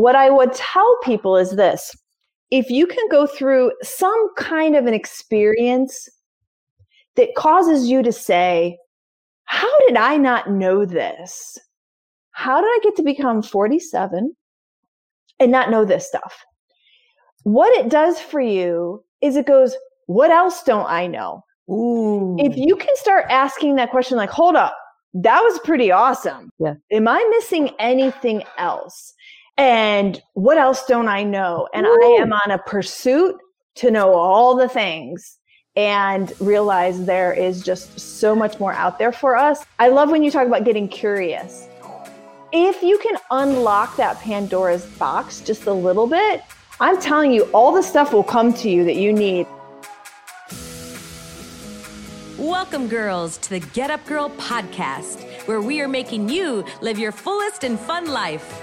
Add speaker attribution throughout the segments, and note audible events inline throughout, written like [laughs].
Speaker 1: what I would tell people is this if you can go through some kind of an experience that causes you to say, How did I not know this? How did I get to become 47 and not know this stuff? What it does for you is it goes, What else don't I know?
Speaker 2: Ooh.
Speaker 1: If you can start asking that question, like, hold up, that was pretty awesome.
Speaker 2: Yeah.
Speaker 1: Am I missing anything else? And what else don't I know? And I am on a pursuit to know all the things and realize there is just so much more out there for us. I love when you talk about getting curious. If you can unlock that Pandora's box just a little bit, I'm telling you, all the stuff will come to you that you need.
Speaker 3: Welcome, girls, to the Get Up Girl podcast, where we are making you live your fullest and fun life.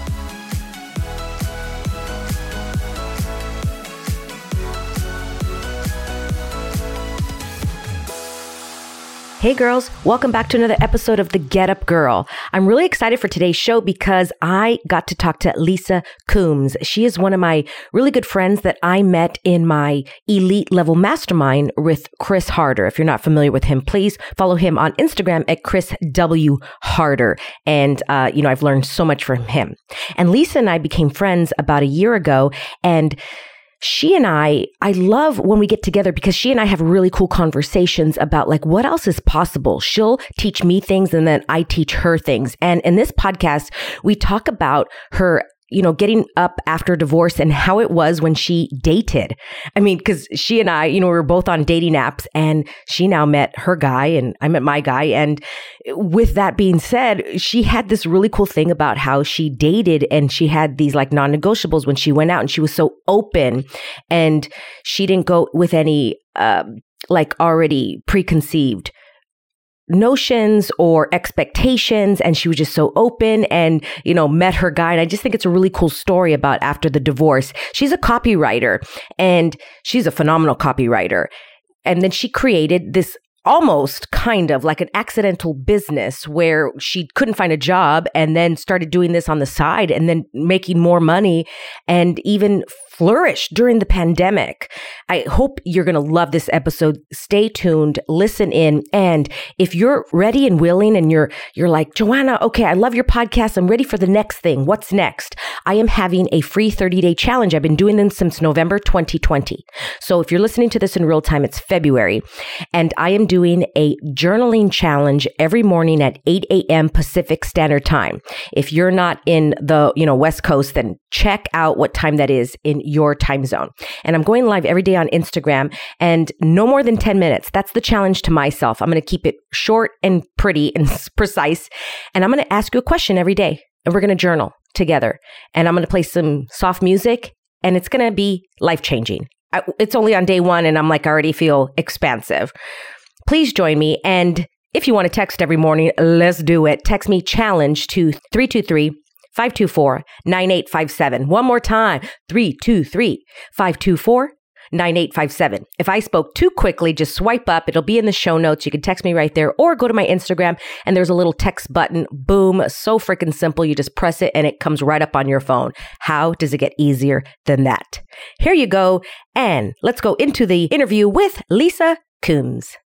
Speaker 2: Hey girls, welcome back to another episode of The Get Up Girl. I'm really excited for today's show because I got to talk to Lisa Cumes. She is one of my really good friends that I met in my elite level mastermind with Chris Harder. If you're not familiar with him, please follow him on Instagram at Chris W. Harder. And, uh, you know, I've learned so much from him. And Lisa and I became friends about a year ago and she and I, I love when we get together because she and I have really cool conversations about like what else is possible. She'll teach me things and then I teach her things. And in this podcast, we talk about her you know, getting up after divorce and how it was when she dated. I mean, because she and I, you know, we were both on dating apps and she now met her guy and I met my guy. And with that being said, she had this really cool thing about how she dated and she had these like non negotiables when she went out and she was so open and she didn't go with any, um, like already preconceived notions or expectations and she was just so open and you know met her guy and i just think it's a really cool story about after the divorce. She's a copywriter and she's a phenomenal copywriter. And then she created this almost kind of like an accidental business where she couldn't find a job and then started doing this on the side and then making more money. And even flourished during the pandemic. I hope you're going to love this episode. Stay tuned, listen in, and if you're ready and willing and you're you're like, "Joanna, okay, I love your podcast. I'm ready for the next thing. What's next?" I am having a free 30-day challenge. I've been doing them since November 2020. So if you're listening to this in real time, it's February, and I am doing a journaling challenge every morning at 8 a.m. Pacific Standard Time. If you're not in the, you know, West Coast, then check out what time that is in your time zone. And I'm going live every day on Instagram and no more than 10 minutes. That's the challenge to myself. I'm going to keep it short and pretty and precise. And I'm going to ask you a question every day and we're going to journal together. And I'm going to play some soft music and it's going to be life changing. It's only on day one and I'm like, I already feel expansive. Please join me. And if you want to text every morning, let's do it. Text me challenge to 323 524 9857. One more time 323 524 9857. If I spoke too quickly, just swipe up. It'll be in the show notes. You can text me right there or go to my Instagram and there's a little text button. Boom. So freaking simple. You just press it and it comes right up on your phone. How does it get easier than that? Here you go. And let's go into the interview with Lisa Cumes.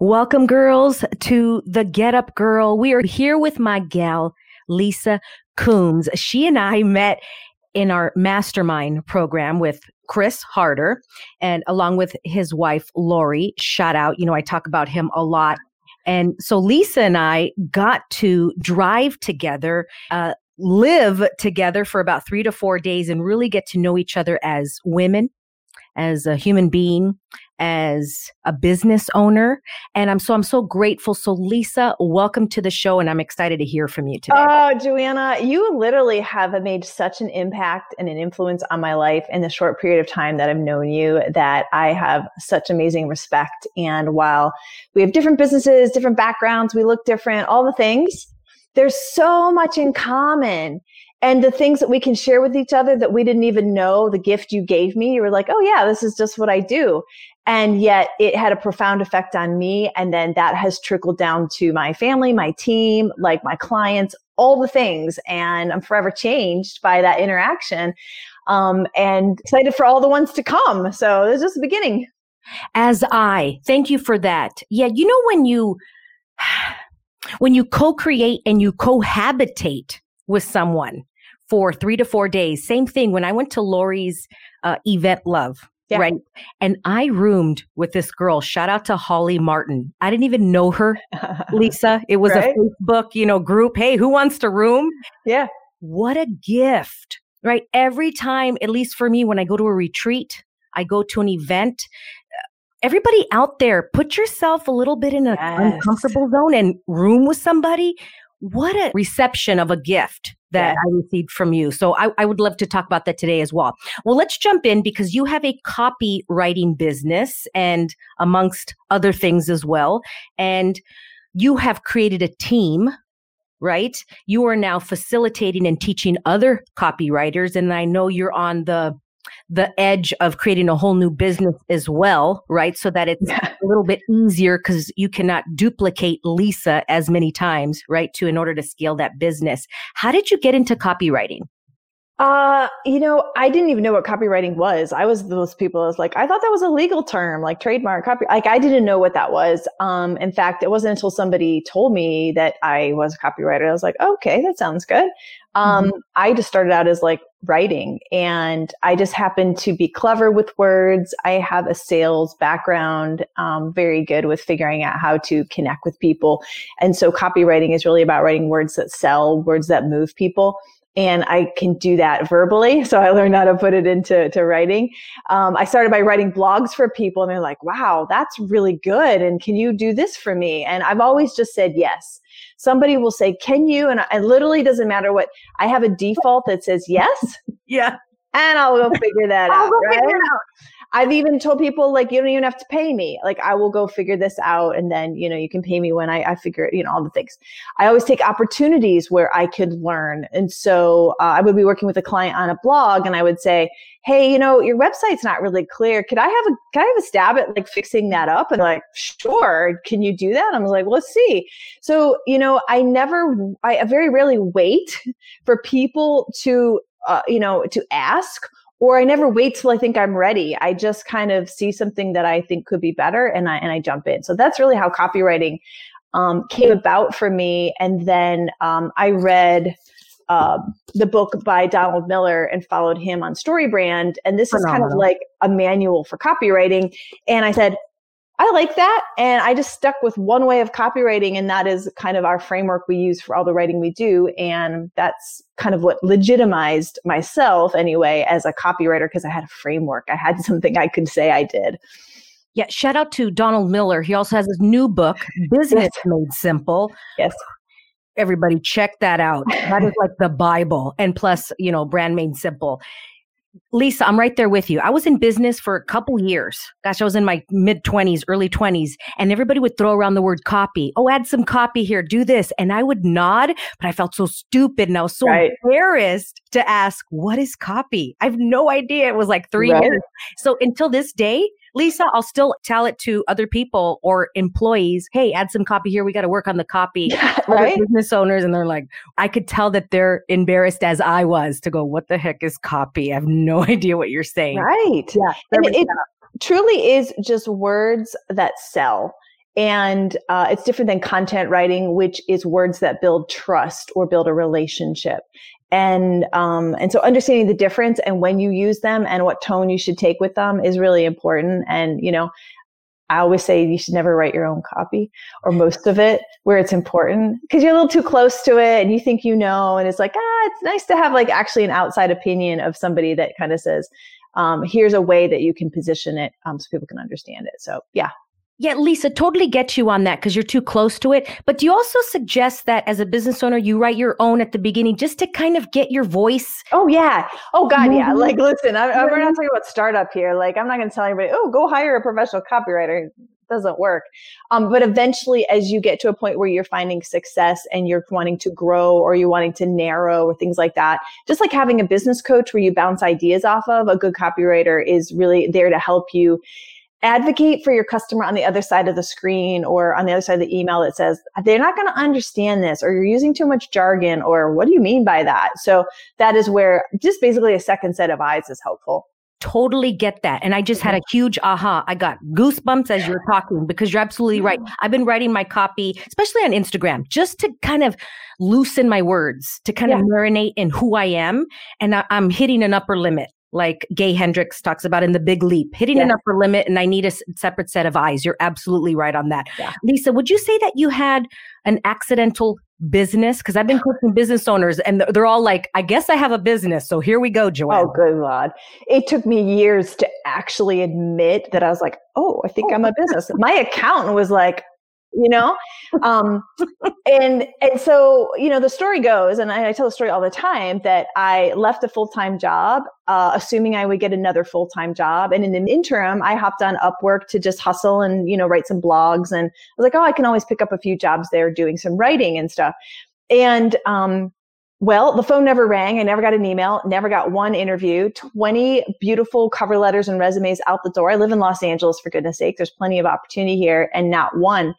Speaker 2: Welcome, girls, to the Get Up Girl. We are here with my gal, Lisa Cumes. She and I met in our mastermind program with Chris Harder and along with his wife, Lori. Shout out. You know, I talk about him a lot. And so Lisa and I got to drive together, uh, live together for about three to four days and really get to know each other as women, as a human being, as a business owner. And I'm so I'm so grateful. So Lisa, welcome to the show and I'm excited to hear from you today.
Speaker 1: Oh, Joanna, you literally have made such an impact and an influence on my life in the short period of time that I've known you that I have such amazing respect. And while we have different businesses, different backgrounds, we look different, all the things, there's so much in common and the things that we can share with each other that we didn't even know the gift you gave me you were like oh yeah this is just what i do and yet it had a profound effect on me. And then that has trickled down to my family, my team, like my clients, all the things. And I'm forever changed by that interaction. Um, and excited for all the ones to come. So this is just the beginning.
Speaker 2: As I thank you for that. Yeah. You know, when you, [sighs] when you co-create and you cohabitate with someone for three to four days, same thing. When I went to Lori's uh, event love, yeah. Right. And I roomed with this girl. Shout out to Holly Martin. I didn't even know her, [laughs] Lisa. It was right? a Facebook, you know, group. Hey, who wants to room?
Speaker 1: Yeah.
Speaker 2: What a gift. Right. Every time, at least for me, when I go to a retreat, I go to an event. Everybody out there, put yourself a little bit in an yes. uncomfortable zone and room with somebody what a reception of a gift that yeah. I received from you. So I, I, would love to talk about that today as well. Well, let's jump in because you have a copywriting business and amongst other things as well. And you have created a team, right? You are now facilitating and teaching other copywriters. And I know you're on the the edge of creating a whole new business as well, right? So that it's yeah. a little bit easier because you cannot duplicate Lisa as many times, right? To in order to scale that business. How did you get into copywriting?
Speaker 1: Uh, you know, I didn't even know what copywriting was. I was those people I was like, I thought that was a legal term, like trademark copy. Like I didn't know what that was. Um, in fact, it wasn't until somebody told me that I was a copywriter. I was like, okay, that sounds good. Um, mm-hmm. I just started out as like writing and I just happened to be clever with words. I have a sales background, um, very good with figuring out how to connect with people. And so copywriting is really about writing words that sell, words that move people and I can do that verbally. So I learned how to put it into to writing. Um, I started by writing blogs for people, and they're like, "Wow, that's really good!" And can you do this for me? And I've always just said yes. Somebody will say, "Can you?" And it literally doesn't matter what. I have a default that says yes. [laughs]
Speaker 2: yeah.
Speaker 1: And I'll go figure that out. Right? Figure out. I've even told people like you don't even have to pay me. Like I will go figure this out and then, you know, you can pay me when I, I figure, you know, all the things. I always take opportunities where I could learn. And so uh, I would be working with a client on a blog and I would say, Hey, you know, your website's not really clear. Could I have a, can I have a stab at like fixing that up? And like, sure. Can you do that? I was like, well, let's see. So, you know, I never, I very rarely wait for people to, uh, you know, to ask or I never wait till I think I'm ready. I just kind of see something that I think could be better and I, and I jump in. So that's really how copywriting um, came about for me. And then um, I read uh, the book by Donald Miller and followed him on StoryBrand. And this Phenomenal. is kind of like a manual for copywriting. And I said, I like that. And I just stuck with one way of copywriting. And that is kind of our framework we use for all the writing we do. And that's kind of what legitimized myself anyway as a copywriter because I had a framework. I had [laughs] something I could say I did.
Speaker 2: Yeah, shout out to Donald Miller. He also has his new book, Business yes. Made Simple.
Speaker 1: Yes.
Speaker 2: Everybody check that out. That is like the Bible. And plus, you know, brand made simple. Lisa, I'm right there with you. I was in business for a couple years. Gosh, I was in my mid 20s, early 20s, and everybody would throw around the word copy. Oh, add some copy here, do this. And I would nod, but I felt so stupid and I was so right. embarrassed to ask, what is copy? I have no idea. It was like three right. years. So until this day, Lisa, I'll still tell it to other people or employees. Hey, add some copy here. We got to work on the copy. Yeah, [laughs] right? Business owners, and they're like, I could tell that they're embarrassed as I was to go, what the heck is copy? I have no [laughs] idea what you're saying.
Speaker 1: Right. Yeah. And it, it truly is just words that sell. And uh, it's different than content writing, which is words that build trust or build a relationship and um, and so understanding the difference and when you use them and what tone you should take with them is really important and you know i always say you should never write your own copy or most of it where it's important because you're a little too close to it and you think you know and it's like ah it's nice to have like actually an outside opinion of somebody that kind of says um, here's a way that you can position it um, so people can understand it. So yeah,
Speaker 2: yeah, Lisa, totally get you on that because you're too close to it. But do you also suggest that as a business owner, you write your own at the beginning just to kind of get your voice?
Speaker 1: Oh, yeah. Oh, God, yeah. Like, listen, I, I, we're not talking about startup here. Like, I'm not going to tell anybody, oh, go hire a professional copywriter. It doesn't work. Um, but eventually, as you get to a point where you're finding success and you're wanting to grow or you're wanting to narrow or things like that, just like having a business coach where you bounce ideas off of, a good copywriter is really there to help you advocate for your customer on the other side of the screen or on the other side of the email that says they're not going to understand this or you're using too much jargon or what do you mean by that so that is where just basically a second set of eyes is helpful
Speaker 2: totally get that. And I just had a mm-hmm. huge aha. I got goosebumps as you're talking because you're absolutely right. I've been writing my copy, especially on Instagram, just to kind of loosen my words, to kind yeah. of marinate in who I am. And I, am hitting an upper limit like Gay Hendricks talks about in The Big Leap, hitting an upper limit, and I need a separate set of eyes. You're absolutely right on that. Yeah. Lisa, would you say that you had an accidental business? Because I've been [sighs] coaching business owners, and they're all like, "I guess I have a business." So here we go, Joanne.
Speaker 1: Oh, good lord! It took me years to actually admit that I was like, "Oh, I think oh I'm a business." My accountant was like, you know? Um, and and so you know the story goes and I, I, tell the story all the time that i left a full-time job uh, assuming i would get another full-time job. And in the interim i hopped on upwork to just hustle and you know write some blogs. And i was like oh i can always pick up a few jobs there doing some writing and stuff. And um, well, the phone never rang. I never got an email, never got one interview, 20 beautiful cover letters and resumes out the door. I live in Los Angeles, for goodness sake. There's plenty of opportunity here and not one.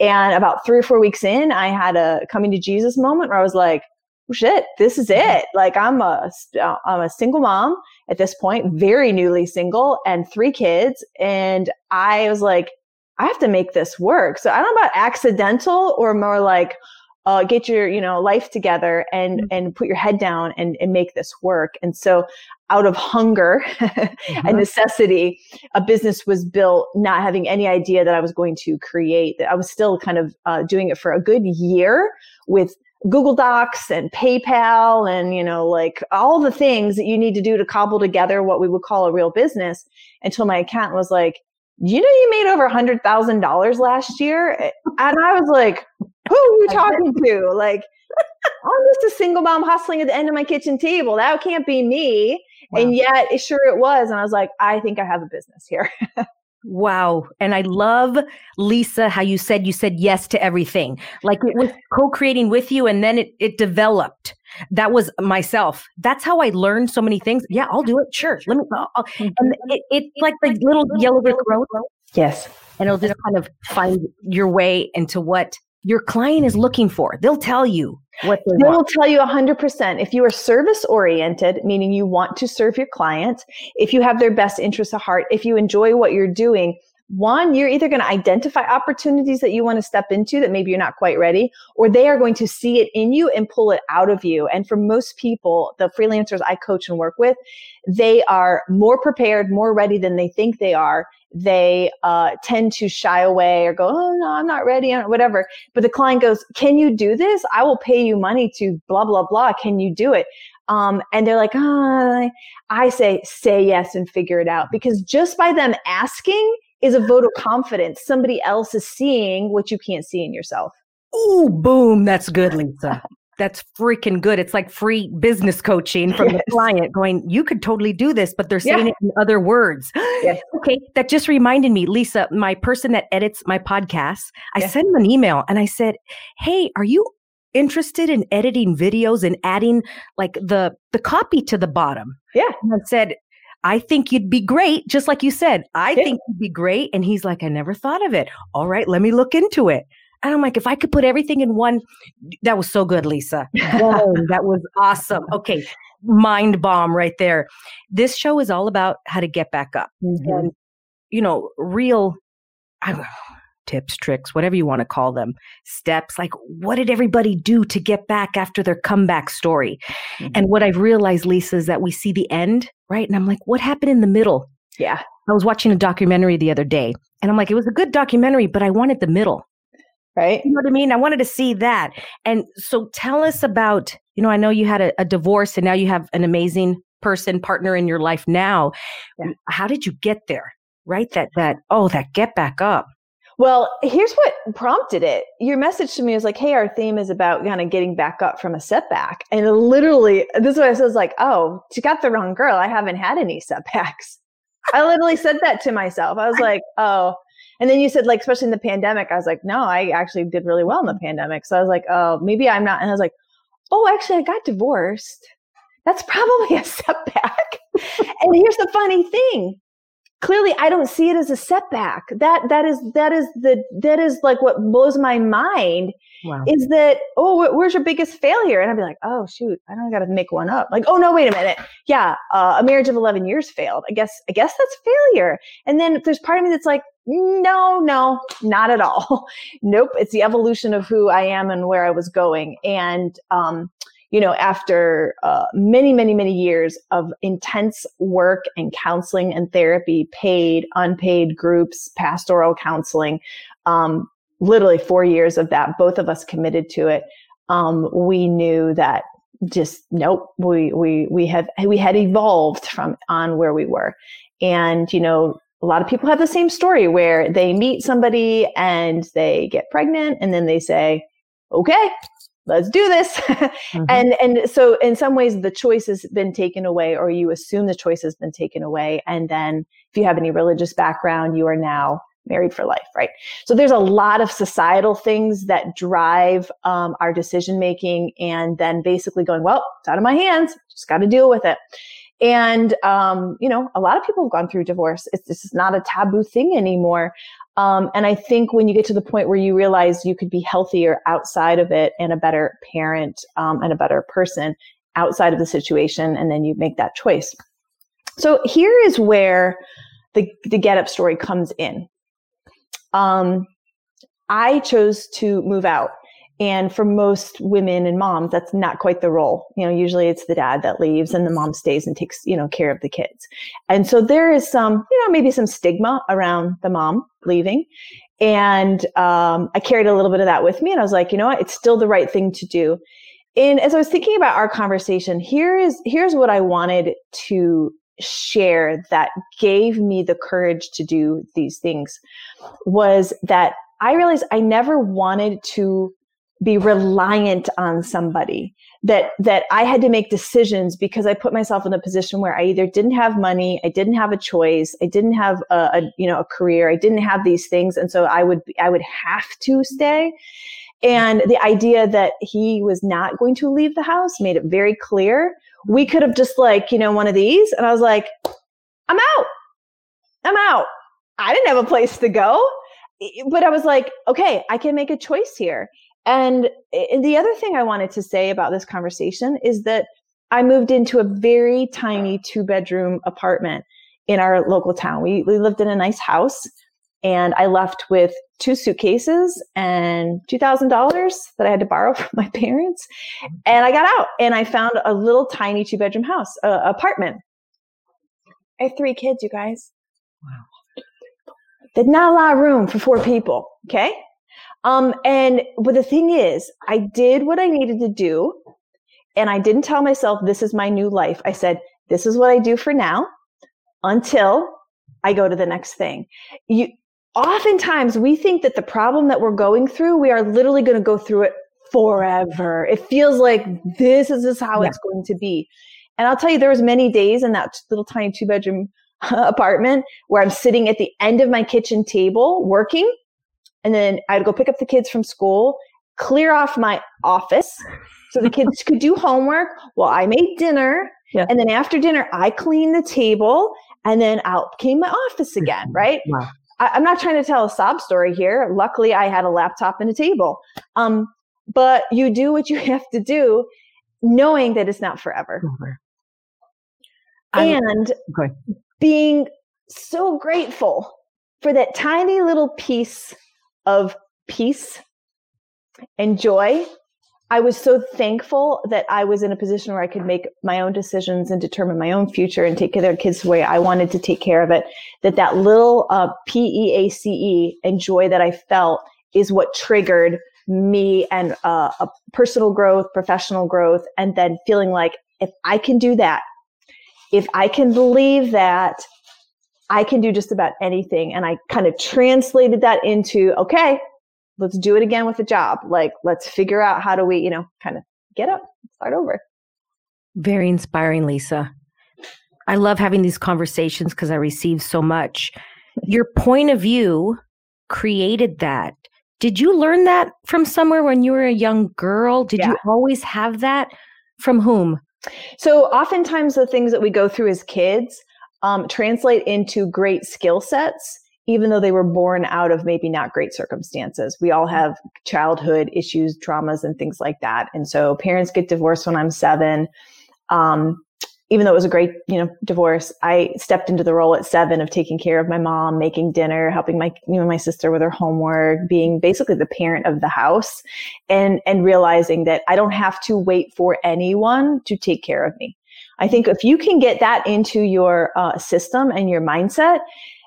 Speaker 1: And about three or four weeks in, I had a coming to Jesus moment where I was like, oh, shit, this is mm-hmm. it. Like I'm a, uh, I'm a single mom at this point, very newly single and three kids. And I was like, I have to make this work. So I don't know about accidental or more like, uh, get your you know life together and mm-hmm. and put your head down and, and make this work and so out of hunger [laughs] mm-hmm. and necessity a business was built not having any idea that i was going to create that i was still kind of uh, doing it for a good year with google docs and paypal and you know like all the things that you need to do to cobble together what we would call a real business until my accountant was like you know you made over a hundred thousand dollars last year and i was like who are you talking to? Like, I'm just a single mom hustling at the end of my kitchen table. That can't be me. Wow. And yet, it, sure it was. And I was like, I think I have a business here. [laughs]
Speaker 2: Wow. And I love, Lisa, how you said you said yes to everything. Like it was co creating with you and then it, it developed. That was myself. That's how I learned so many things. Yeah, I'll do it. Sure. Let me. I'll, I'll. And mm-hmm. it, it's like the little yellow brick road.
Speaker 1: Yes.
Speaker 2: And it'll just kind of find your way into what your client is mm. looking for. They'll tell you what they,
Speaker 1: they will tell you 100%. If you are service oriented, meaning you want to serve your client, if you have their best interests at heart, if you enjoy what you're doing, one, you're either going to identify opportunities that you want to step into that maybe you're not quite ready, or they are going to see it in you and pull it out of you. And for most people, the freelancers I coach and work with, they are more prepared, more ready than they think they are. They uh, tend to shy away or go, oh, no, I'm not ready, or whatever. But the client goes, can you do this? I will pay you money to blah, blah, blah. Can you do it? Um, and they're like, oh, I say, say yes and figure it out because just by them asking, is a vote of confidence. Somebody else is seeing what you can't see in yourself.
Speaker 2: Oh, boom. That's good, Lisa. That's freaking good. It's like free business coaching from [laughs] yes. the client going, you could totally do this, but they're saying yeah. it in other words. Yes. Okay. That just reminded me, Lisa, my person that edits my podcast, I yes. sent him an email and I said, Hey, are you interested in editing videos and adding like the the copy to the bottom?
Speaker 1: Yeah.
Speaker 2: And I said, I think you'd be great. Just like you said, I yeah. think you'd be great. And he's like, I never thought of it. All right, let me look into it. And I'm like, if I could put everything in one, that was so good, Lisa. Whoa, that was awesome. Okay, mind bomb right there. This show is all about how to get back up. Mm-hmm. And, you know, real, I, tips, tricks, whatever you want to call them, steps. Like, what did everybody do to get back after their comeback story? Mm-hmm. And what I've realized, Lisa, is that we see the end, right? And I'm like, what happened in the middle?
Speaker 1: Yeah.
Speaker 2: I was watching a documentary the other day and I'm like, it was a good documentary, but I wanted the middle.
Speaker 1: Right.
Speaker 2: You know what I mean? I wanted to see that. And so tell us about, you know, I know you had a, a divorce and now you have an amazing person, partner in your life now. Yeah. How did you get there? Right? That, that, oh, that get back up.
Speaker 1: Well, here's what prompted it. Your message to me was like, hey, our theme is about kind of getting back up from a setback. And literally, this is what I was like, oh, she got the wrong girl. I haven't had any setbacks. I literally said that to myself. I was [laughs] like, oh. And then you said, like, especially in the pandemic, I was like, no, I actually did really well in the pandemic. So I was like, oh, maybe I'm not. And I was like, oh, actually, I got divorced. That's probably [laughs] a setback. and here's the funny thing clearly I don't see it as a setback. That that is that is the that is like what blows my mind wow. is that oh where's your biggest failure? And I'd be like oh shoot I don't got to make one up. Like oh no wait a minute yeah uh, a marriage of eleven years failed. I guess I guess that's failure. And then there's part of me that's like no no not at all. [laughs] nope it's the evolution of who I am and where I was going. And um, you know, after uh, many, many, many years of intense work and counseling and therapy, paid, unpaid groups, pastoral counseling, um, literally four years of that, both of us committed to it. Um, we knew that just nope, we we we have we had evolved from on where we were, and you know, a lot of people have the same story where they meet somebody and they get pregnant, and then they say, okay let's do this. [laughs] Mm-hmm. and and so in some ways the choice has been taken away or you assume the choice has been taken away. And then if you have any religious background you are now married for life right? So there's a lot of societal things that drive um, our decision making and then basically going well it's out of my hands. Just got to deal with it. And um, you know a lot of people have gone through divorce. It's this is not a taboo thing anymore um, and I think when you get to the point where you realize you could be healthier outside of it and a better parent um, and a better person outside of the situation, and then you make that choice. So here is where the, the get up story comes in. Um, I chose to move out. And for most women and moms, that's not quite the role. You know, usually it's the dad that leaves and the mom stays and takes, you know, care of the kids. And so there is some, you know, maybe some stigma around the mom leaving. And um, I carried a little bit of that with me. And I was like, you know what? It's still the right thing to do. And as I was thinking about our conversation, here is here's what I wanted to share that gave me the courage to do these things was that I realized I never wanted to be reliant on somebody that that I had to make decisions because I put myself in a position where I either didn't have money, I didn't have a choice, I didn't have a, a you know a career, I didn't have these things, and so I would I would have to stay. And the idea that he was not going to leave the house made it very clear. We could have just like you know one of these, and I was like, I'm out, I'm out. I didn't have a place to go but I was like, okay, I can make a choice here. And, and the other thing I wanted to say about this conversation is that I moved into a very tiny two bedroom apartment in our local town. We, we lived in a nice house and I left with two suitcases and $2,000 that I had to borrow [laughs] from my parents. And I got out and I found a little tiny two bedroom house, uh, apartment. I have three kids, you guys. Wow. There's not a lot of room for four people. Okay. Um, and, but the thing is, I did what I needed to do. And I didn't tell myself, this is my new life. I said, this is what I do for now until I go to the next thing. You, oftentimes we think that the problem that we're going through, we are literally going to go through it forever. It feels like this is just how yeah. it's going to be. And I'll tell you, there was many days in that little tiny two bedroom [laughs] apartment where I'm sitting at the end of my kitchen table working and then I'd go pick up the kids from school, clear off my office so the kids could do homework while I made dinner. Yeah. And then after dinner, I cleaned the table and then out came my office again, [laughs] right? Wow. I, am not trying to tell a sob story here. Luckily, I had a laptop and a table. Um, but you do what you [laughs] have to do, knowing that it's not forever. And okay. being so grateful for that tiny little piece of peace and joy. I was so thankful that I was in a position where I could make my own decisions and determine my own future and take care of their kids the way I wanted to take care of it. That that little uh, P E A C E and joy that I felt is what triggered me and uh, a personal growth, professional growth, and then feeling like if I can do that, if I can believe that, I can do just about anything. And I kind of translated that into, okay, let's do it again with a job. Like, let's figure out how do we, you know, kind of get up, start over.
Speaker 2: Very inspiring, Lisa. I love having these conversations because I receive so much. Your point of view created that. Did you learn that from somewhere when you were a young girl? Did yeah. you always have that? From whom?
Speaker 1: So, oftentimes, the things that we go through as kids um, translate into great skill sets, even though they were born out of maybe not great circumstances. We all have childhood issues, traumas, and things like that. And so, parents get divorced when I'm seven. Um, even though it was a great, you know, divorce, I stepped into the role at seven of taking care of my mom, making dinner, helping my, you know, my sister with her homework, being basically the parent of the house and, and realizing that I don't have to wait for anyone to take care of me. I think if you can get that into your uh, system and your mindset,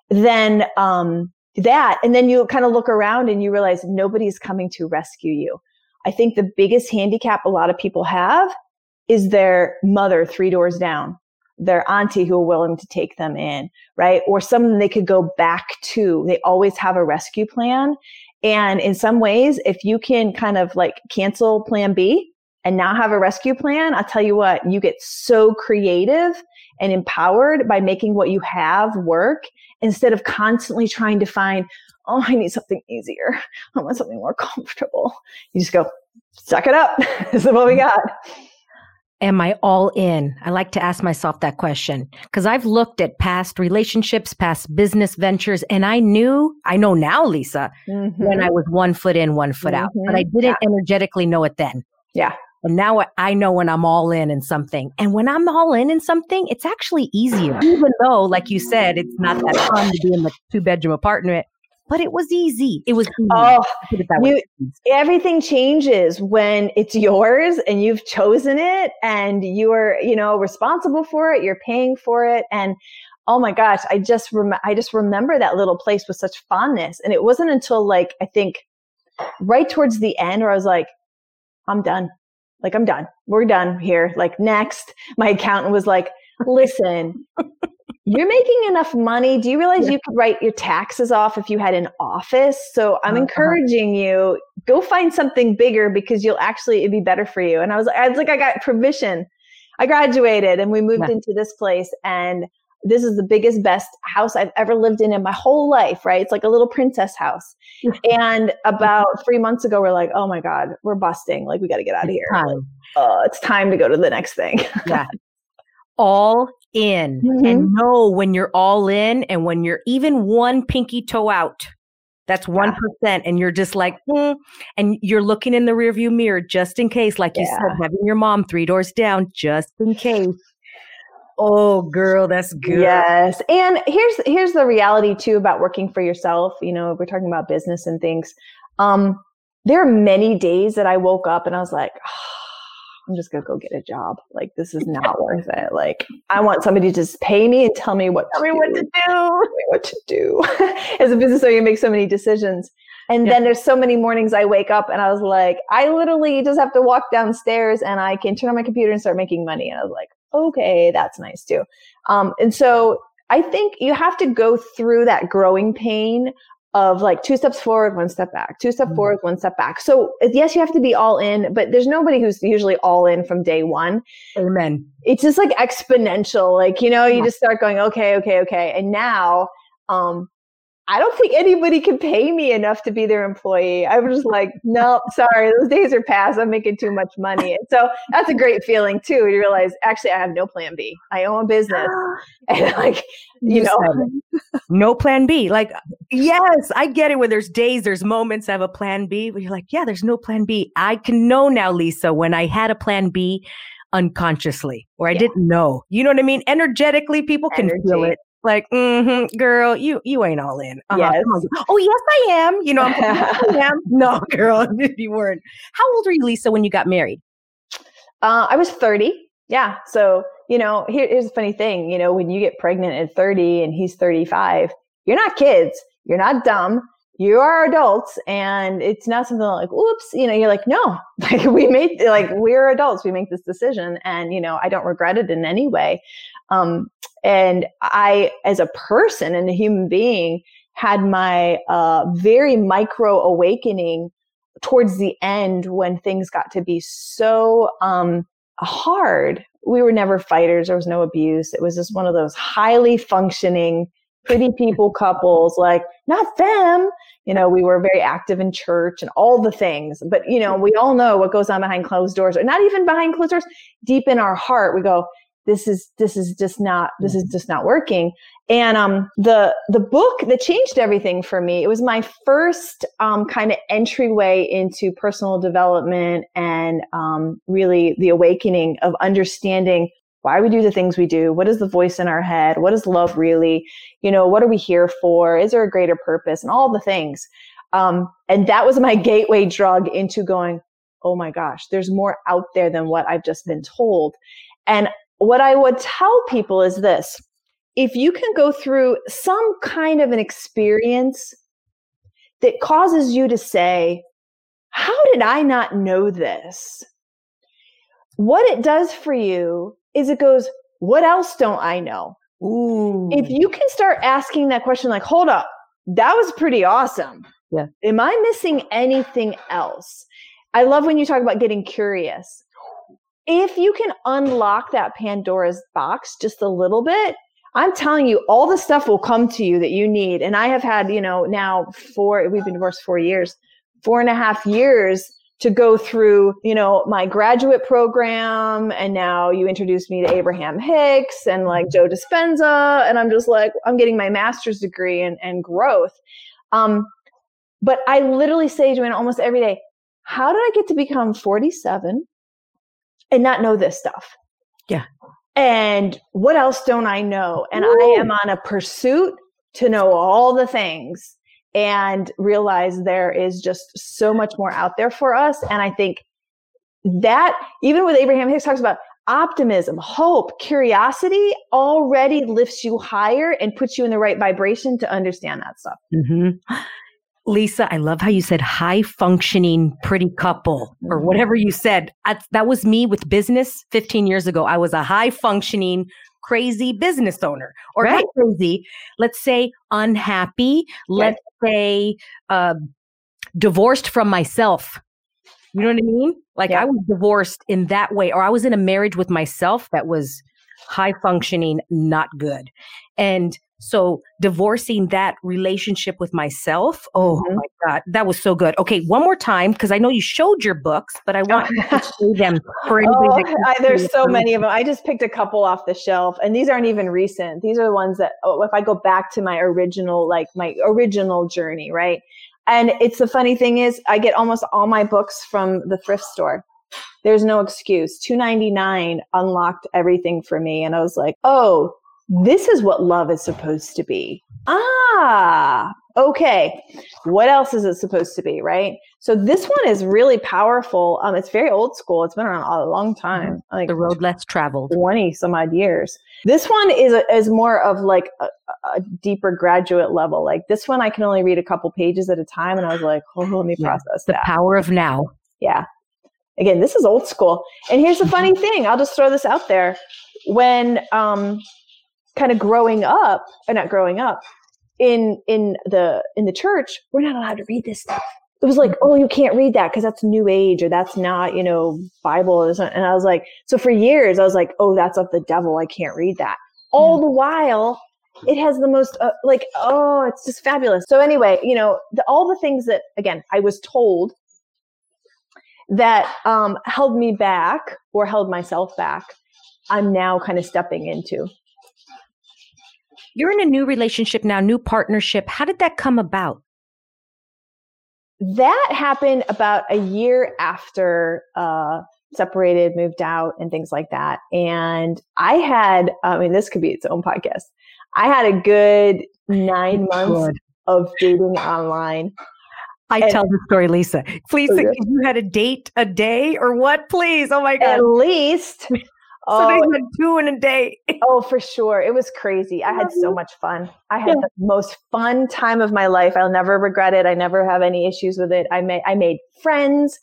Speaker 1: then, um, that, and then you kind of look around and you realize nobody's coming to rescue you. I think the biggest handicap a lot of people have is their mother three doors down, their auntie who are willing to take them in, right? Or someone they could go back to. They always have a rescue plan. And in some ways, if you can kind of like cancel plan B and now have a rescue plan, I'll tell you what, you get so creative and empowered by making what you have work instead of constantly trying to find, oh, I need something easier. [laughs] I want something more comfortable. You just go, suck it up. [laughs] this is what we got
Speaker 2: am I all in? I like to ask myself that question because I've looked at past relationships, past business ventures, and I knew, I know now, Lisa, mm-hmm. when I was one foot in, one foot mm-hmm. out, but I mm-hmm. didn't yeah. energetically know it then.
Speaker 1: Yeah.
Speaker 2: And now I know when I'm all in in something. And when I'm all in in something, it's actually easier. Even though, like you said, it's not that fun to be in the two bedroom apartment but it was easy. It was easy.
Speaker 1: Oh, you, everything changes when it's yours and you've chosen it and you are, you know, responsible for it. You're paying for it. And oh my gosh, I just rem- I just remember that little place with such fondness. And it wasn't until like I think right towards the end where I was like, I'm done. Like I'm done. We're done here. Like next, my accountant was like, listen, you're making enough money. Do you realize yeah. you could write your taxes off if you had an office? So I'm uh-huh. encouraging you, go find something bigger because you'll actually, it'd be better for you. And I was, I was like, I got permission. I graduated and we moved yeah. into this place and this is the biggest, best house I've ever lived in in my whole life, right? It's like a little princess house. [laughs] and about three months ago, we're like, oh my God, we're busting. Like, we got to get out of here. Time. Uh, it's time to go to the next thing. [laughs]
Speaker 2: yeah. All in mm-hmm. and know when you're all in and when you're even one pinky toe out. That's 1%. Yeah. And you're just like, mm, and you're looking in the rearview mirror just in case, like yeah. you said, having your mom three doors down just in case. Oh, girl, that's good.
Speaker 1: Yes. And here's here's the reality too about working for yourself. You know, we're talking about business and things. Um, there are many days that I woke up and I was like, oh, I'm just gonna go get a job. Like this is not [laughs] worth it. Like I want somebody to just pay me and tell me what
Speaker 2: tell me what to do.
Speaker 1: what to do. As a business owner, you make so many decisions. And yeah. then there's so many mornings I wake up and I was like, I literally just have to walk downstairs and I can turn on my computer and start making money. And I was like, okay, that's nice too. Um, and so I think you have to go through that growing pain of like two steps forward, one step back, two steps mm-hmm. forward, one step back. So yes, you have to be all in, but there's nobody who's usually all in from day one.
Speaker 2: Amen.
Speaker 1: It's just like exponential. Like, you know, you yeah. just start going, okay, okay, okay. And now, um, I don't think anybody can pay me enough to be their employee. I was just like, nope, sorry, those days are past. I'm making too much money. And so that's a great feeling too. You realize actually I have no plan B. I own a business. [gasps] And like, you, you know,
Speaker 2: no plan B. Like, yes, I get it when there's days, there's moments I have a plan B, but you're like, yeah, there's no plan B. I can know now, Lisa, when I had a plan B unconsciously or I yeah. didn't know. You know what I mean? Energetically, people can feel it like, mm-hmm, girl, you you ain't all in.
Speaker 1: Uh-huh. Yes.
Speaker 2: Oh, yes, I am. You know, I'm, I [laughs] am. No, [laughs] girl, you weren't. How old were you, Lisa, when you got married?
Speaker 1: Uh, I was 30. Yeah. So, you know, here, here's a funny thing. You know, when you get pregnant at 30 and he's 35, you're not kids. You're not dumb. You are adults. And it's not something like, oops, you know, you're like, no, [laughs] like we made, like, we're adults. We make this decision. And, you know, I don't regret it in any way. Um, and I, as a person and a human being, had my uh, very micro awakening towards the end when things got to be so um, hard. We were never fighters. There was no abuse. It was just one of those highly functioning, pretty people couples, like not them. You know, we were very active in church and all the things. But, you know, we all know what goes on behind closed doors, or not even behind closed doors. Deep in our heart, we go, this is this is just not this is just not working. And um the the book that changed everything for me it was my first um kind of entryway into personal development and um really the awakening of understanding why we do the things we do. What is the voice in our head? What is love really? You know what are we here for? Is there a greater purpose? And all the things. Um and that was my [laughs] gateway drug into going oh my gosh there's more out there than what i've just been told. And what I would tell people is this if you can go through some kind of an experience that causes you to say, How did I not know this? What it does for you is it goes, What else don't I know?
Speaker 2: Ooh.
Speaker 1: If you can start asking that question, like, Hold up, that was pretty awesome.
Speaker 2: Yeah.
Speaker 1: Am I missing anything else? I love when you talk about getting curious if you can unlock that Pandora's box just a little bit, I'm telling you, all the stuff will come to you that you need. And I have had, you know, now four, we've been divorced four years, four and a half years to go through, you know, my graduate program. And now you introduced me to Abraham Hicks and like Joe Dispenza. And I'm just like, I'm getting my master's degree and, and growth. Um, but I literally say to him almost every day, how did I get to become 47? And not know this stuff.
Speaker 2: Yeah.
Speaker 1: And what else don't I know? And Ooh. I am on a pursuit to know all the things and realize there is just so much more out there for us. And I think that even with Abraham Hicks talks about optimism, hope, curiosity already lifts you higher and puts you in the right vibration to understand that stuff.
Speaker 2: Mm-hmm. Lisa, I love how you said high functioning pretty couple or mm-hmm. whatever you said. I, that was me with business 15 years ago. I was a high functioning, crazy business owner or right. crazy. Let's say unhappy. Let's say uh, divorced from myself. You know what I mean? Like yeah. I was divorced in that way, or I was in a marriage with myself that was high functioning, not good. And so divorcing that relationship with myself, oh mm-hmm. my God, that was so good. Okay, one more time, because I know you showed your books, but I want to show them [laughs] for
Speaker 1: anybody. Oh, I, there's so many of them. I just picked a couple off the shelf, and these aren't even recent. These are the ones that, oh, if I go back to my original, like my original journey, right? And it's the funny thing is, I get almost all my books from the thrift store. There's no excuse. 299 unlocked everything for me. And I was like, oh, this is what love is supposed to be. Ah, okay. What else is it supposed to be, right? So this one is really powerful. Um, it's very old school. It's been around a long time,
Speaker 2: mm-hmm. like
Speaker 1: the
Speaker 2: road less traveled,
Speaker 1: twenty some odd years. This one is a, is more of like a, a, deeper graduate level. Like this one, I can only read a couple pages at a time, and I was like, oh, let me yeah. process
Speaker 2: the
Speaker 1: that.
Speaker 2: power of now.
Speaker 1: Yeah. Again, this is old school. And here's the funny [laughs] thing. I'll just throw this out there. When um, kind of growing up, or not growing up, in in the in the church, we're not allowed to read this stuff. It was like, oh, you can't read that because that's new age or that's not, you know, Bible. And I was like, so for years, I was like, oh, that's of the devil. I can't read that. All the while, it has the most uh, like, oh, it's just fabulous. So anyway, you know, the, all the things that again I was told that um, held me back or held myself back, I'm now kind of stepping into.
Speaker 2: You're in a new relationship now, new partnership. How did that come about?
Speaker 1: That happened about a year after uh, separated, moved out, and things like that. And I had, I mean, this could be its own podcast. I had a good nine [laughs] months of dating online.
Speaker 2: I and, tell the story, Lisa. Please, okay. you had a date a day or what? Please, oh my god!
Speaker 1: At least [laughs]
Speaker 2: so oh, they had two in a day. [laughs]
Speaker 1: oh, for sure. It was crazy. I had so much fun. I had yeah. the most fun time of my life. I'll never regret it. I never have any issues with it. I made I made friends.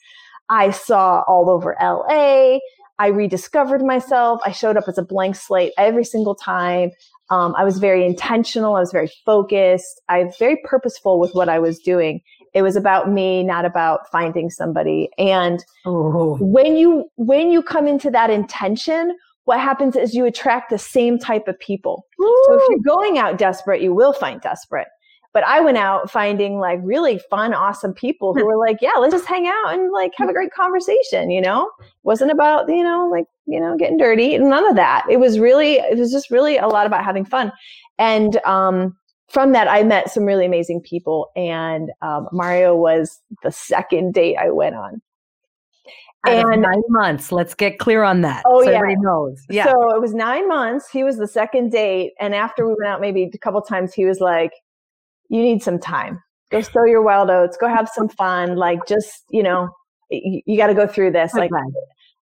Speaker 1: I saw all over LA. I rediscovered myself. I showed up as a blank slate every single time. Um, I was very intentional. I was very focused. I was very purposeful with what I was doing. It was about me, not about finding somebody. And Ooh. when you when you come into that intention, what happens is you attract the same type of people. Ooh. So if you're going out desperate, you will find desperate. But I went out finding like really fun, awesome people who were like, yeah, let's just hang out and like have a great conversation, you know? It wasn't about, you know, like, you know, getting dirty. And none of that. It was really, it was just really a lot about having fun. And um, from that, I met some really amazing people. And um, Mario was the second date I went on.
Speaker 2: and nine months. Let's get clear on that. Oh so yeah, everybody knows.
Speaker 1: Yeah. So it was nine months. He was the second date, and after we went out maybe a couple times, he was like, you need some time. Go [sighs] sow your wild oats. Go have some fun. Like just, you know, you, you got to go through this. Like,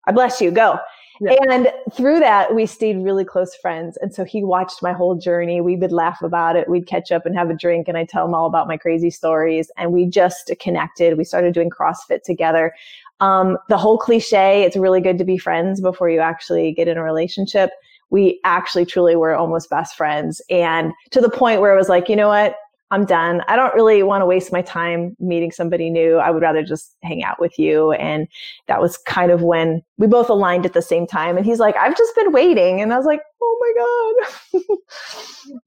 Speaker 1: I bless you. Go. Yeah. And through that, we stayed really close friends. And so he watched my whole journey. We would laugh about it. We'd catch up and have a drink, and I tell him all about my crazy stories. And we just connected. We started doing CrossFit together. Um, the whole cliche, it's really good to be friends before you actually get in a relationship. We actually truly were almost best friends. And to the point where it was like, you know what? I'm done. I don't really want to waste my time meeting somebody new. I would rather just hang out with you. And that was kind of when we both aligned at the same time. And he's like, I've just been waiting. And I was like, oh my God.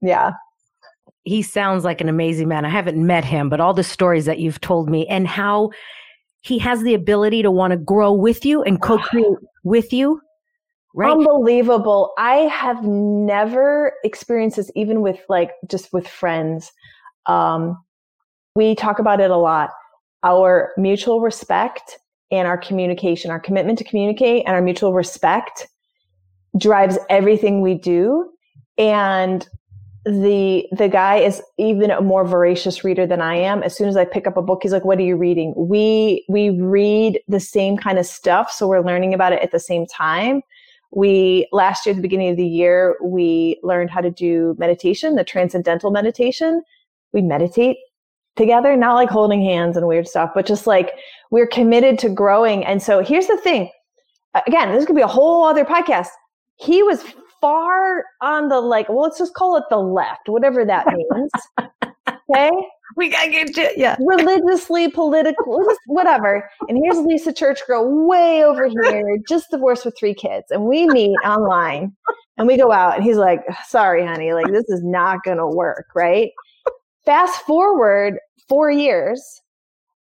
Speaker 1: [laughs] yeah.
Speaker 2: He sounds like an amazing man. I haven't met him, but all the stories that you've told me and how he has the ability to want to grow with you and co create [sighs] with you.
Speaker 1: Right. Unbelievable. I have never experienced this, even with like just with friends. Um, we talk about it a lot. Our mutual respect and our communication, our commitment to communicate and our mutual respect drives everything we do. And the the guy is even a more voracious reader than I am. As soon as I pick up a book, he's like, "What are you reading?" We we read the same kind of stuff, so we're learning about it at the same time. We last year, at the beginning of the year, we learned how to do meditation, the transcendental meditation, we meditate together, not like holding hands and weird stuff, but just like we're committed to growing. And so here's the thing. Again, this could be a whole other podcast. He was far on the like, well, let's just call it the left, whatever that [laughs] means. okay.
Speaker 2: We gotta get you, yeah.
Speaker 1: Religiously, political, whatever. And here's Lisa Church girl way over here, just divorced with three kids. And we meet online and we go out and he's like, sorry, honey, like this is not gonna work, right? Fast forward four years,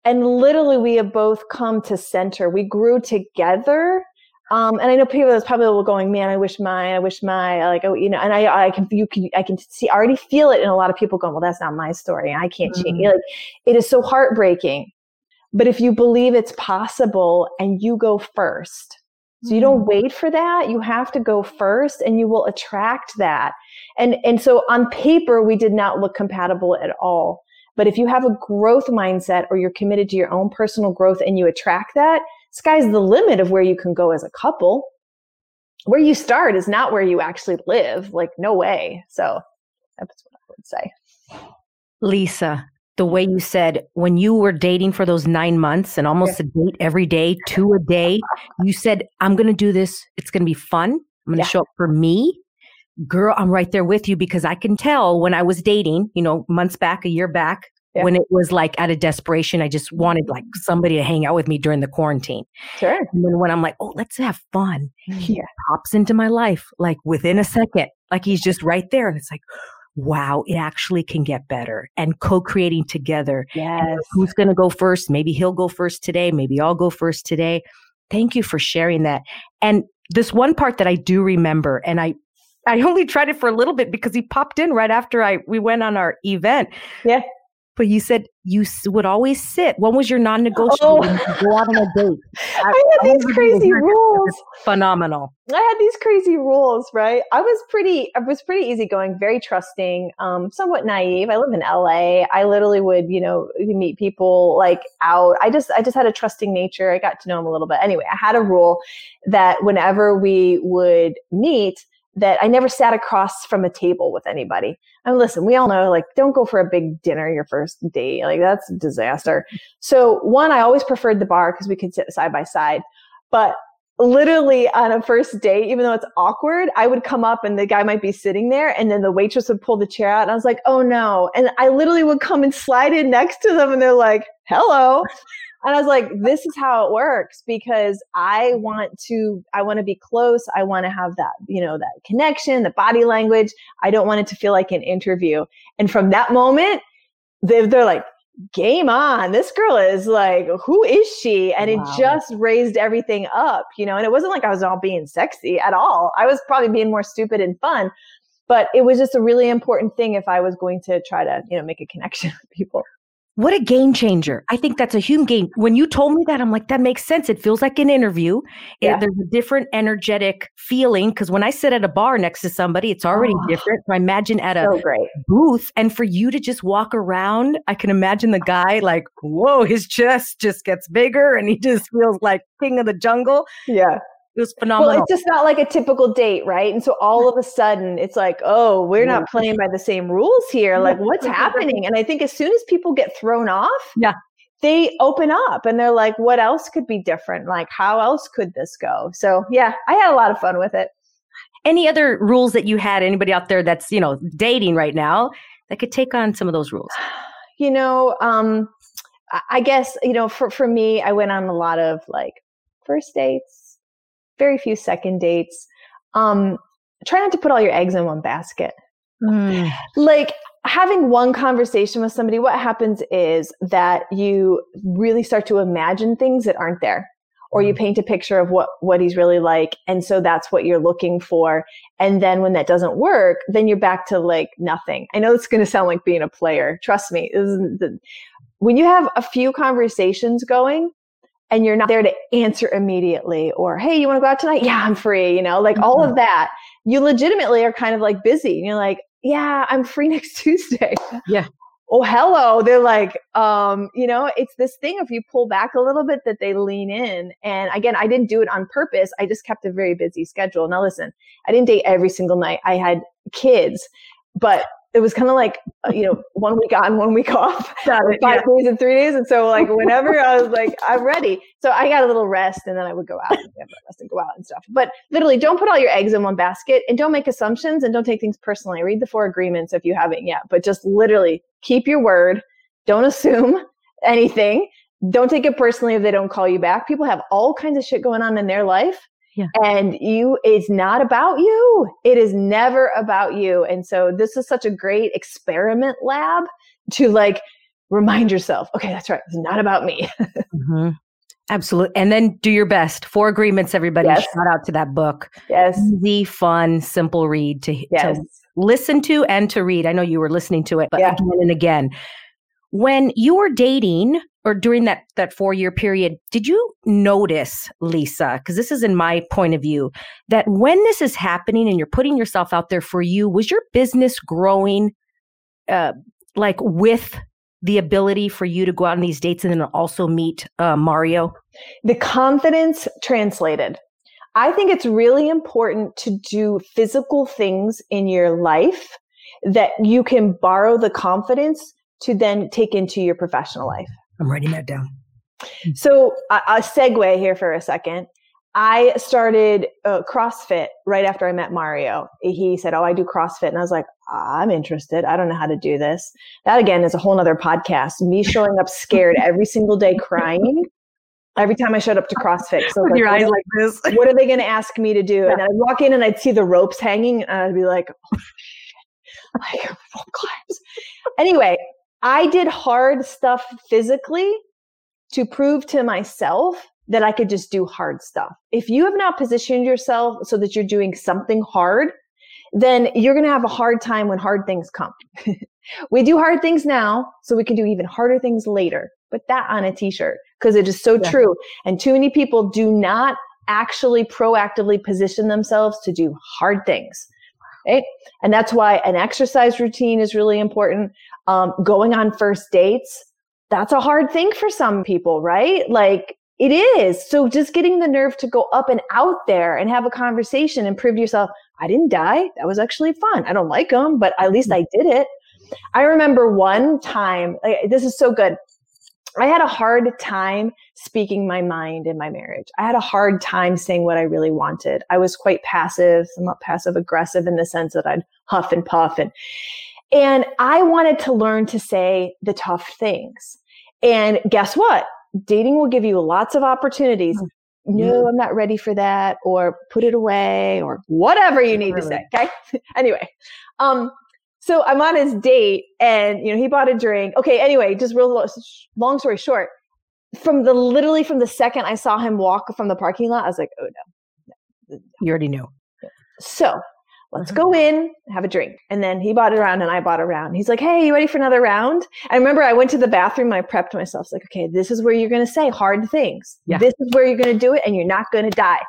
Speaker 1: and literally we have both come to center. We grew together. Um, and I know people that's probably going, man, I wish my, I wish my, like, oh, you know, and I, I can, you can, I can see, I already feel it in a lot of people going, well, that's not my story. I can't mm-hmm. change. Like, it is so heartbreaking. But if you believe it's possible and you go first, so you don't mm-hmm. wait for that. You have to go first and you will attract that. And, and so on paper, we did not look compatible at all. But if you have a growth mindset or you're committed to your own personal growth and you attract that, sky's the limit of where you can go as a couple. Where you start is not where you actually live. Like, no way. So that's what I would say.
Speaker 2: Lisa, the way you said when you were dating for those nine months and almost yeah. a date every day, two a day, you said, I'm going to do this. It's going to be fun. I'm going to yeah. show up for me. Girl, I'm right there with you because I can tell when I was dating, you know, months back, a year back, yeah. when it was like out of desperation, I just wanted like somebody to hang out with me during the quarantine.
Speaker 1: Sure.
Speaker 2: And then when I'm like, oh, let's have fun, mm. he pops into my life like within a second, like he's just right there. And it's like, wow, it actually can get better and co-creating together.
Speaker 1: Yes.
Speaker 2: who's going to go first? Maybe he'll go first today. Maybe I'll go first today. Thank you for sharing that. And this one part that I do remember, and I, I only tried it for a little bit because he popped in right after I we went on our event.
Speaker 1: Yeah.
Speaker 2: But you said you would always sit. What was your non-negotiable oh. when you go out on a date? [laughs]
Speaker 1: I, I had these crazy rules.
Speaker 2: Phenomenal.
Speaker 1: I had these crazy rules, right? I was pretty, I was pretty easygoing, very trusting, um, somewhat naive. I live in LA. I literally would, you know, meet people like out. I just, I just had a trusting nature. I got to know them a little bit. Anyway, I had a rule that whenever we would meet, that I never sat across from a table with anybody. And listen, we all know, like, don't go for a big dinner your first date. Like, that's a disaster. So, one, I always preferred the bar because we could sit side by side. But literally on a first date, even though it's awkward, I would come up and the guy might be sitting there and then the waitress would pull the chair out and I was like, oh no. And I literally would come and slide in next to them and they're like, hello. And I was like, this is how it works because I want to, I want to be close. I want to have that, you know, that connection, the body language. I don't want it to feel like an interview. And from that moment, they, they're like, game on. This girl is like, who is she? And wow. it just raised everything up, you know, and it wasn't like I was all being sexy at all. I was probably being more stupid and fun, but it was just a really important thing if I was going to try to, you know, make a connection [laughs] with people.
Speaker 2: What a game changer. I think that's a huge game. When you told me that, I'm like, that makes sense. It feels like an interview. Yeah. There's a different energetic feeling because when I sit at a bar next to somebody, it's already oh, different. So I imagine at a
Speaker 1: great.
Speaker 2: booth and for you to just walk around, I can imagine the guy like, whoa, his chest just gets bigger and he just feels like king of the jungle.
Speaker 1: Yeah.
Speaker 2: It was phenomenal.
Speaker 1: Well, it's just not like a typical date, right? And so all of a sudden it's like, oh, we're not playing by the same rules here. Like, what's happening? And I think as soon as people get thrown off,
Speaker 2: yeah,
Speaker 1: they open up and they're like, what else could be different? Like, how else could this go? So yeah, I had a lot of fun with it.
Speaker 2: Any other rules that you had? Anybody out there that's, you know, dating right now that could take on some of those rules? [sighs]
Speaker 1: You know, um, I guess, you know, for, for me, I went on a lot of like first dates very few second dates. Um, try not to put all your eggs in one basket. Mm. Like having one conversation with somebody, what happens is that you really start to imagine things that aren't there. Or you mm. paint a picture of what, what he's really like. And so that's what you're looking for. And then when that doesn't work, then you're back to like nothing. I know it's going to sound like being a player. Trust me. The, when you have a few conversations going, and you're not there to answer immediately or hey you want to go out tonight? Yeah i'm free you know like mm-hmm. all of that. You legitimately are kind of like busy and you're like yeah i'm free [laughs] next tuesday.
Speaker 2: Yeah.
Speaker 1: Oh hello. They're like um you know it's this thing if you pull back a little bit that they lean in and again i didn't do it on purpose. I just kept a very busy schedule. Now listen i didn't date every single night. I had kids but it was kind of like uh, you know one week on one week [laughs] off five yeah. days and three days and so like [laughs] whenever i was like i'm ready so i got a little rest and then i would go out and rest and go out and stuff. But literally don't put all your eggs in one basket and don't make assumptions and don't take things personally. Read the four agreements if you haven't yet but just literally keep your word. Don't assume anything. Don't take it personally if they don't call you back. People have all kinds of shit going on in their life
Speaker 2: yeah.
Speaker 1: And you, it's not about you. It is never about you. And so this is such a great experiment lab to like remind yourself, okay, that's right. It's not about me. [laughs]
Speaker 2: mm-hmm. Absolutely. And then do your best. Four agreements, everybody. Yes. Shout out to that book.
Speaker 1: Yes.
Speaker 2: Easy, fun, simple read to, yes. to listen to and to read. I know you were listening to it, but yeah. again and again. When you were dating, or during that that four year period did you notice lisa because this is in my point of view that when this is happening and you're putting yourself out there for you was your business growing uh, like with the ability for you to go out on these dates and then also meet uh, mario?
Speaker 1: The confidence translated. I think it's really important to do physical things in your life that you can borrow the confidence to then take into your professional life
Speaker 2: I'm writing that down.
Speaker 1: So a, a segue here for a second. I started uh, CrossFit right after I met Mario. He said, Oh, I do CrossFit. And I was like, I'm interested. I don't know how to do this. That again is a whole nother podcast. Me showing up scared every single day crying. Every time I showed up to CrossFit. So
Speaker 2: like, your eyes like this.
Speaker 1: What are they going to ask me to do? And I'd walk in and I'd see the ropes hanging and I'd be like, oh, shit. like [laughs] rope climbs. Anyway, I did hard stuff physically to prove to myself that I could just do hard stuff. If you have not positioned yourself so that you're doing something hard, then you're going to have a hard time when hard things come. [laughs] we do hard things now so we can do even harder things later. Put that on a t-shirt because it is so yeah. true. And too many people do not actually proactively position themselves to do hard things. Right? And that's why an exercise routine is really important um, going on first dates, that's a hard thing for some people, right? Like it is. So just getting the nerve to go up and out there and have a conversation and prove to yourself, I didn't die. That was actually fun. I don't like them, but at least I did it. I remember one time, like, this is so good. I had a hard time speaking my mind in my marriage. I had a hard time saying what I really wanted. I was quite passive, somewhat passive aggressive in the sense that I'd huff and puff and and I wanted to learn to say the tough things. And guess what? Dating will give you lots of opportunities. Mm-hmm. No, I'm not ready for that, or put it away, or whatever you need to say. Okay. [laughs] anyway, um, so I'm on his date and, you know, he bought a drink. Okay. Anyway, just real long story short, from the literally from the second I saw him walk from the parking lot, I was like, oh no.
Speaker 2: no. You already knew.
Speaker 1: So let's go in, have a drink. And then he bought it around and I bought a round. He's like, Hey, you ready for another round? I remember I went to the bathroom and I prepped myself. It's like, okay, this is where you're going to say hard things. Yeah. This is where you're going to do it and you're not going to die.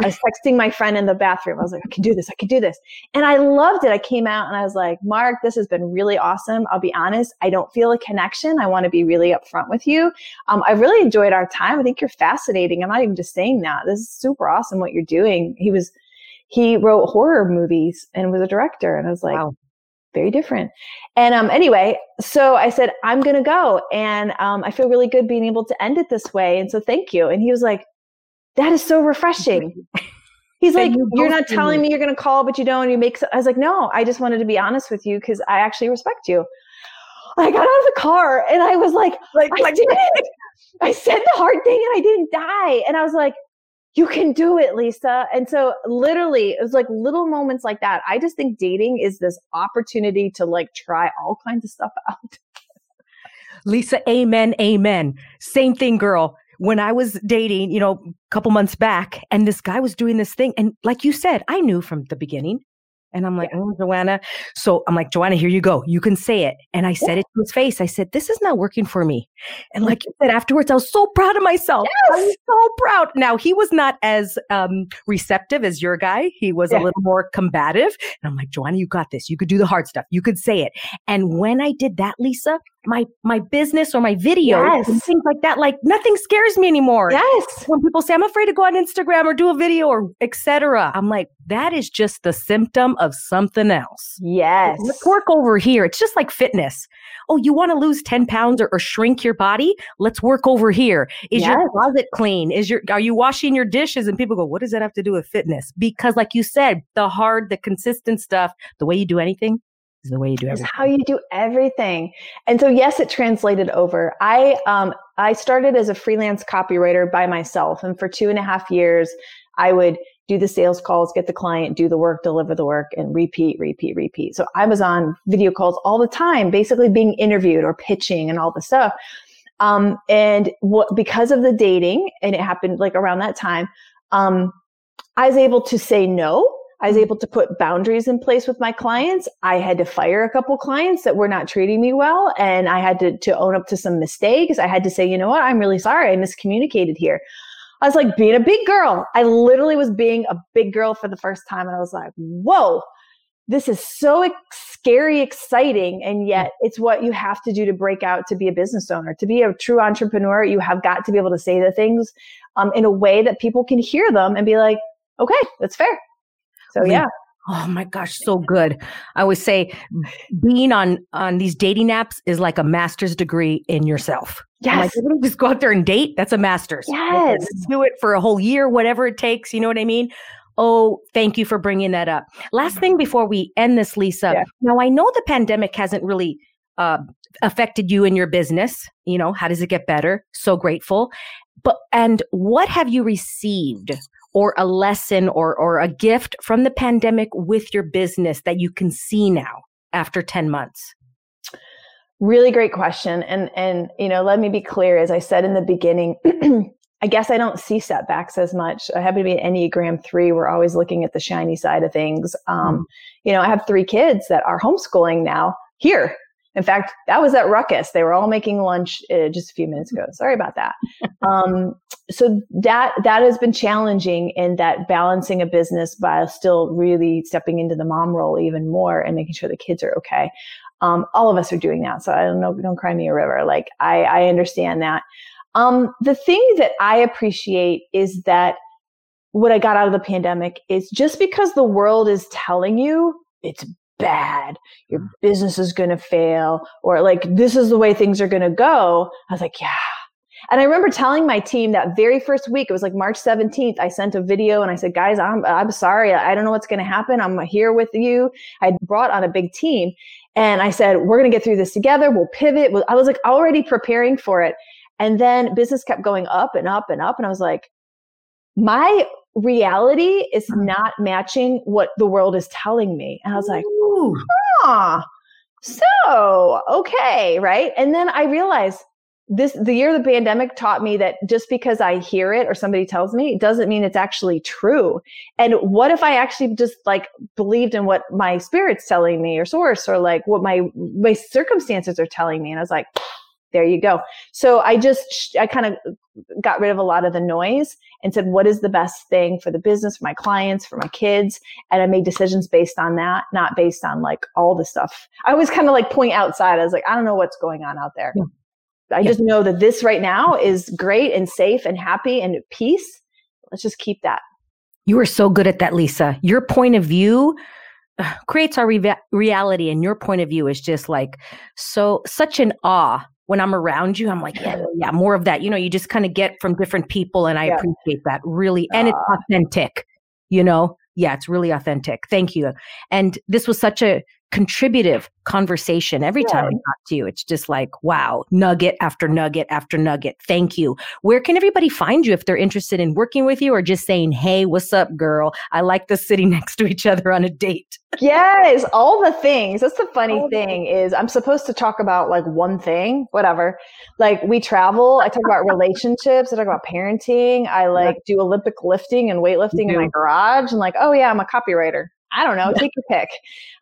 Speaker 1: I was texting my friend in the bathroom. I was like, I can do this. I can do this. And I loved it. I came out and I was like, Mark, this has been really awesome. I'll be honest. I don't feel a connection. I want to be really upfront with you. Um, I really enjoyed our time. I think you're fascinating. I'm not even just saying that. This is super awesome what you're doing. He was, he wrote horror movies and was a director. And I was like, wow. very different. And um, anyway, so I said, I'm going to go. And um, I feel really good being able to end it this way. And so thank you. And he was like, that is so refreshing. [laughs] He's like, you you're not telling me you're going to call, but you don't. You make. So-. I was like, no, I just wanted to be honest with you because I actually respect you. I got out of the car and I was like, like, I did it. I said the hard thing and I didn't die. And I was like, you can do it, Lisa. And so literally it was like little moments like that. I just think dating is this opportunity to like try all kinds of stuff [laughs] out.
Speaker 2: Lisa, amen, amen. Same thing, girl. When I was dating, you know, a couple months back, and this guy was doing this thing. And like you said, I knew from the beginning and I'm like, yeah. oh, Joanna. So I'm like, Joanna, here you go. You can say it. And I said yeah. it to his face. I said, this is not working for me. And like you said afterwards, I was so proud of myself. Yes. I was so proud. Now he was not as um, receptive as your guy. He was yeah. a little more combative. And I'm like, Joanna, you got this. You could do the hard stuff. You could say it. And when I did that, Lisa, my my business or my video yes. and things like that. Like nothing scares me anymore.
Speaker 1: Yes.
Speaker 2: When people say I'm afraid to go on Instagram or do a video or etc. I'm like, that is just the symptom of something else.
Speaker 1: Yes.
Speaker 2: Let's work over here. It's just like fitness. Oh, you want to lose 10 pounds or, or, shrink your body? Let's work over here. Is yes. your closet clean? Is your are you washing your dishes? And people go, what does that have to do with fitness? Because like you said, the hard, the consistent stuff, the way you do anything, is the way you do everything.
Speaker 1: how you do everything. And so yes, it translated over. I um I started as a freelance copywriter by myself. And for two and a half years, I would do the sales calls, get the client, do the work, deliver the work, and repeat, repeat, repeat. So I was on video calls all the time, basically being interviewed or pitching and all the stuff. Um, and what, because of the dating, and it happened like around that time, um, I was able to say no I was able to put boundaries in place with my clients. I had to fire a couple clients that were not treating me well. And I had to, to own up to some mistakes. I had to say, you know what? I'm really sorry. I miscommunicated here. I was like being a big girl. I literally was being a big girl for the first time. And I was like, whoa, this is so ex- scary, exciting. And yet it's what you have to do to break out to be a business owner. To be a true entrepreneur, you have got to be able to say the things um, in a way that people can hear them and be like, okay, that's fair. So yeah.
Speaker 2: Oh my gosh, so good. I always say being on on these dating apps is like a master's degree in yourself.
Speaker 1: Yes.
Speaker 2: Like, just go out there and date. That's a master's.
Speaker 1: Yes.
Speaker 2: Do it for a whole year, whatever it takes. You know what I mean? Oh, thank you for bringing that up. Last thing before we end this, Lisa. Yeah. Now, I know the pandemic hasn't really uh, affected you in your business. You know, how does it get better? So grateful. But, and what have you received or a lesson or, or a gift from the pandemic with your business that you can see now after 10 months?
Speaker 1: Really great question. And, and, you know, let me be clear. As I said in the beginning, [clears throat] I guess I don't see setbacks as much. I happen to be an Enneagram three. We're always looking at the shiny side of things. Um, mm. You know, I have three kids that are homeschooling now here in fact, that was at Ruckus. They were all making lunch uh, just a few minutes ago. Sorry about that. [laughs] Um, so that that has been challenging in that balancing a business while still really stepping into the mom role even more and making sure the kids are okay. Um, all of us are doing that. So I don't know. Don't cry me a river. Like I, I understand that. Um, the thing that I appreciate is that what I got out of the pandemic is just because the world is telling you it's bad. Your mm. business is going to fail or like this is the way things are going to go. I was like, yeah. And I remember telling my team that very first week, it was like March 17th, I sent a video and I said, guys, I'm, I'm sorry. I don't know what's going to happen. I'm here with you. I brought on a big team and I said, we're going to get through this together. We'll pivot. I was like already preparing for it. And then business kept going up and up and up. And I was like, my reality is mm-hmm. not matching what the world is telling me. And I was like, huh, so okay, right? And then I realized this the year the pandemic taught me that just because I hear it or somebody tells me, it doesn't mean it's actually true. And what if I actually just like believed in what my spirit's telling me or source or like what my my circumstances are telling me? And I was like, there you go. So I just, I kind of got rid of a lot of the noise and said, what is the best thing for the business, for my clients, for my kids? And I made decisions based on that, not based on like all the stuff. I always kind of like point outside. I was like, I don't know what's going on out there. Yeah. I yeah. just know that this right now is great and safe and happy and peace. Let's just keep that.
Speaker 2: You are so good at that, Lisa. Your point of view creates our re- reality, and your point of view is just like so such an awe when I'm around you, I'm like, yeah, yeah, more of that. You know, you just kind of get from different people, and I yeah. appreciate that really. And it's ah. authentic, you know? Yeah, it's really authentic. Thank you. And this was such a contributive conversation every time I talk to you. It's just like, wow, nugget after nugget after nugget. Thank you. Where can everybody find you if they're interested in working with you or just saying, hey, what's up, girl? I like the sitting [laughs] next to each other on a date.
Speaker 1: yes, all the things. That's the funny all thing is I'm supposed to talk about like one thing, whatever. Like we travel, I talk about relationships, I talk about parenting, I like do Olympic lifting and weightlifting in my mm-hmm. garage and like, oh yeah, I'm a copywriter. I don't know, [laughs] take your pick.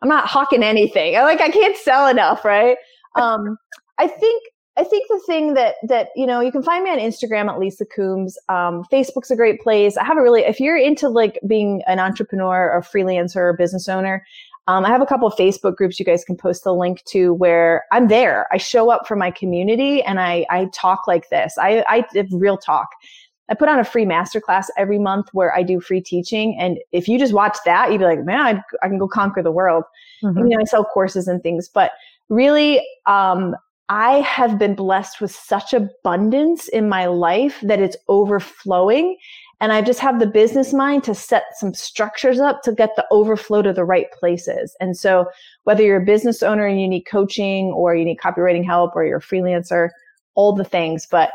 Speaker 1: I'm not hawking anything. I like I can't sell enough, right? Um, I think I think the thing that that you know you can find me on Instagram at Lisa Cumes. Um, Facebook's a great place. I have a really if you're into like being an entrepreneur or freelancer or business owner. Um, I have a couple of Facebook groups you guys can post the link to where I'm there. I show up for my community and I I talk like this. I I have real talk. I put on a free masterclass every month where I do free teaching. And if you just watch that, you'd be like, man, I'd, i can go conquer the world. Mm-hmm. you know, I sell courses and things, but really, um, I have been blessed with such abundance in my life that it's overflowing. And I just have the business mind to set some structures up to get the overflow to the right places. And so whether you're a business owner and you need coaching or you need copywriting help or you're a freelancer, all the things, but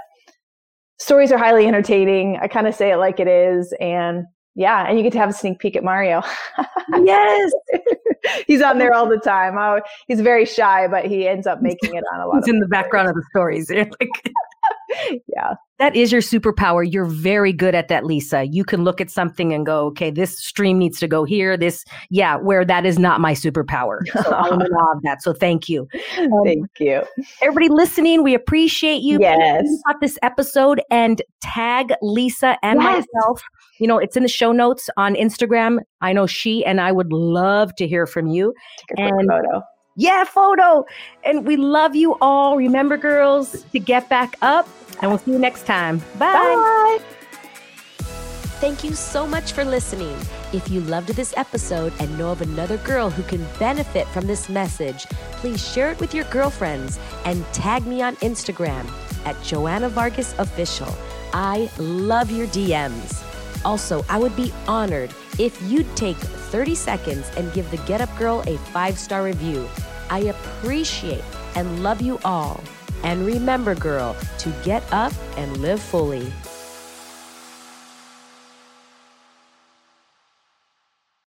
Speaker 1: stories are highly entertaining. I kind of say it like it is. And yeah, and you get to have a sneak peek at Mario.
Speaker 2: yes. [laughs]
Speaker 1: he's on there all the time. Oh, he's very shy, but he ends up making it on a lot.
Speaker 2: He's in the background of the stories. [laughs] like,
Speaker 1: yeah.
Speaker 2: That is your superpower. You're very good at that, Lisa. You can look at something and go, okay, this stream needs to go here. This, yeah, where that is not my superpower. [laughs] So I'm in awe of that. So thank you.
Speaker 1: Um, thank you.
Speaker 2: Everybody listening, we appreciate you.
Speaker 1: Yes.
Speaker 2: About this episode and tag Lisa and yes. myself. You know, it's in the show notes on Instagram. I know she and I would love to hear from you.
Speaker 1: Take a and, photo.
Speaker 2: Yeah, photo. And we love you all. Remember, girls, to get back up and we'll see you next time. Bye.
Speaker 1: Bye.
Speaker 3: Thank you so much for listening. If you loved this episode and know of another girl who can benefit from this message, please share it with your girlfriends and tag me on Instagram at Joanna Vargas Official. I love your DMs. Also, I would be honored if you'd take 30 seconds and give the Get Up Girl a five star review. I appreciate and love you all. And remember, girl, to get up and live fully.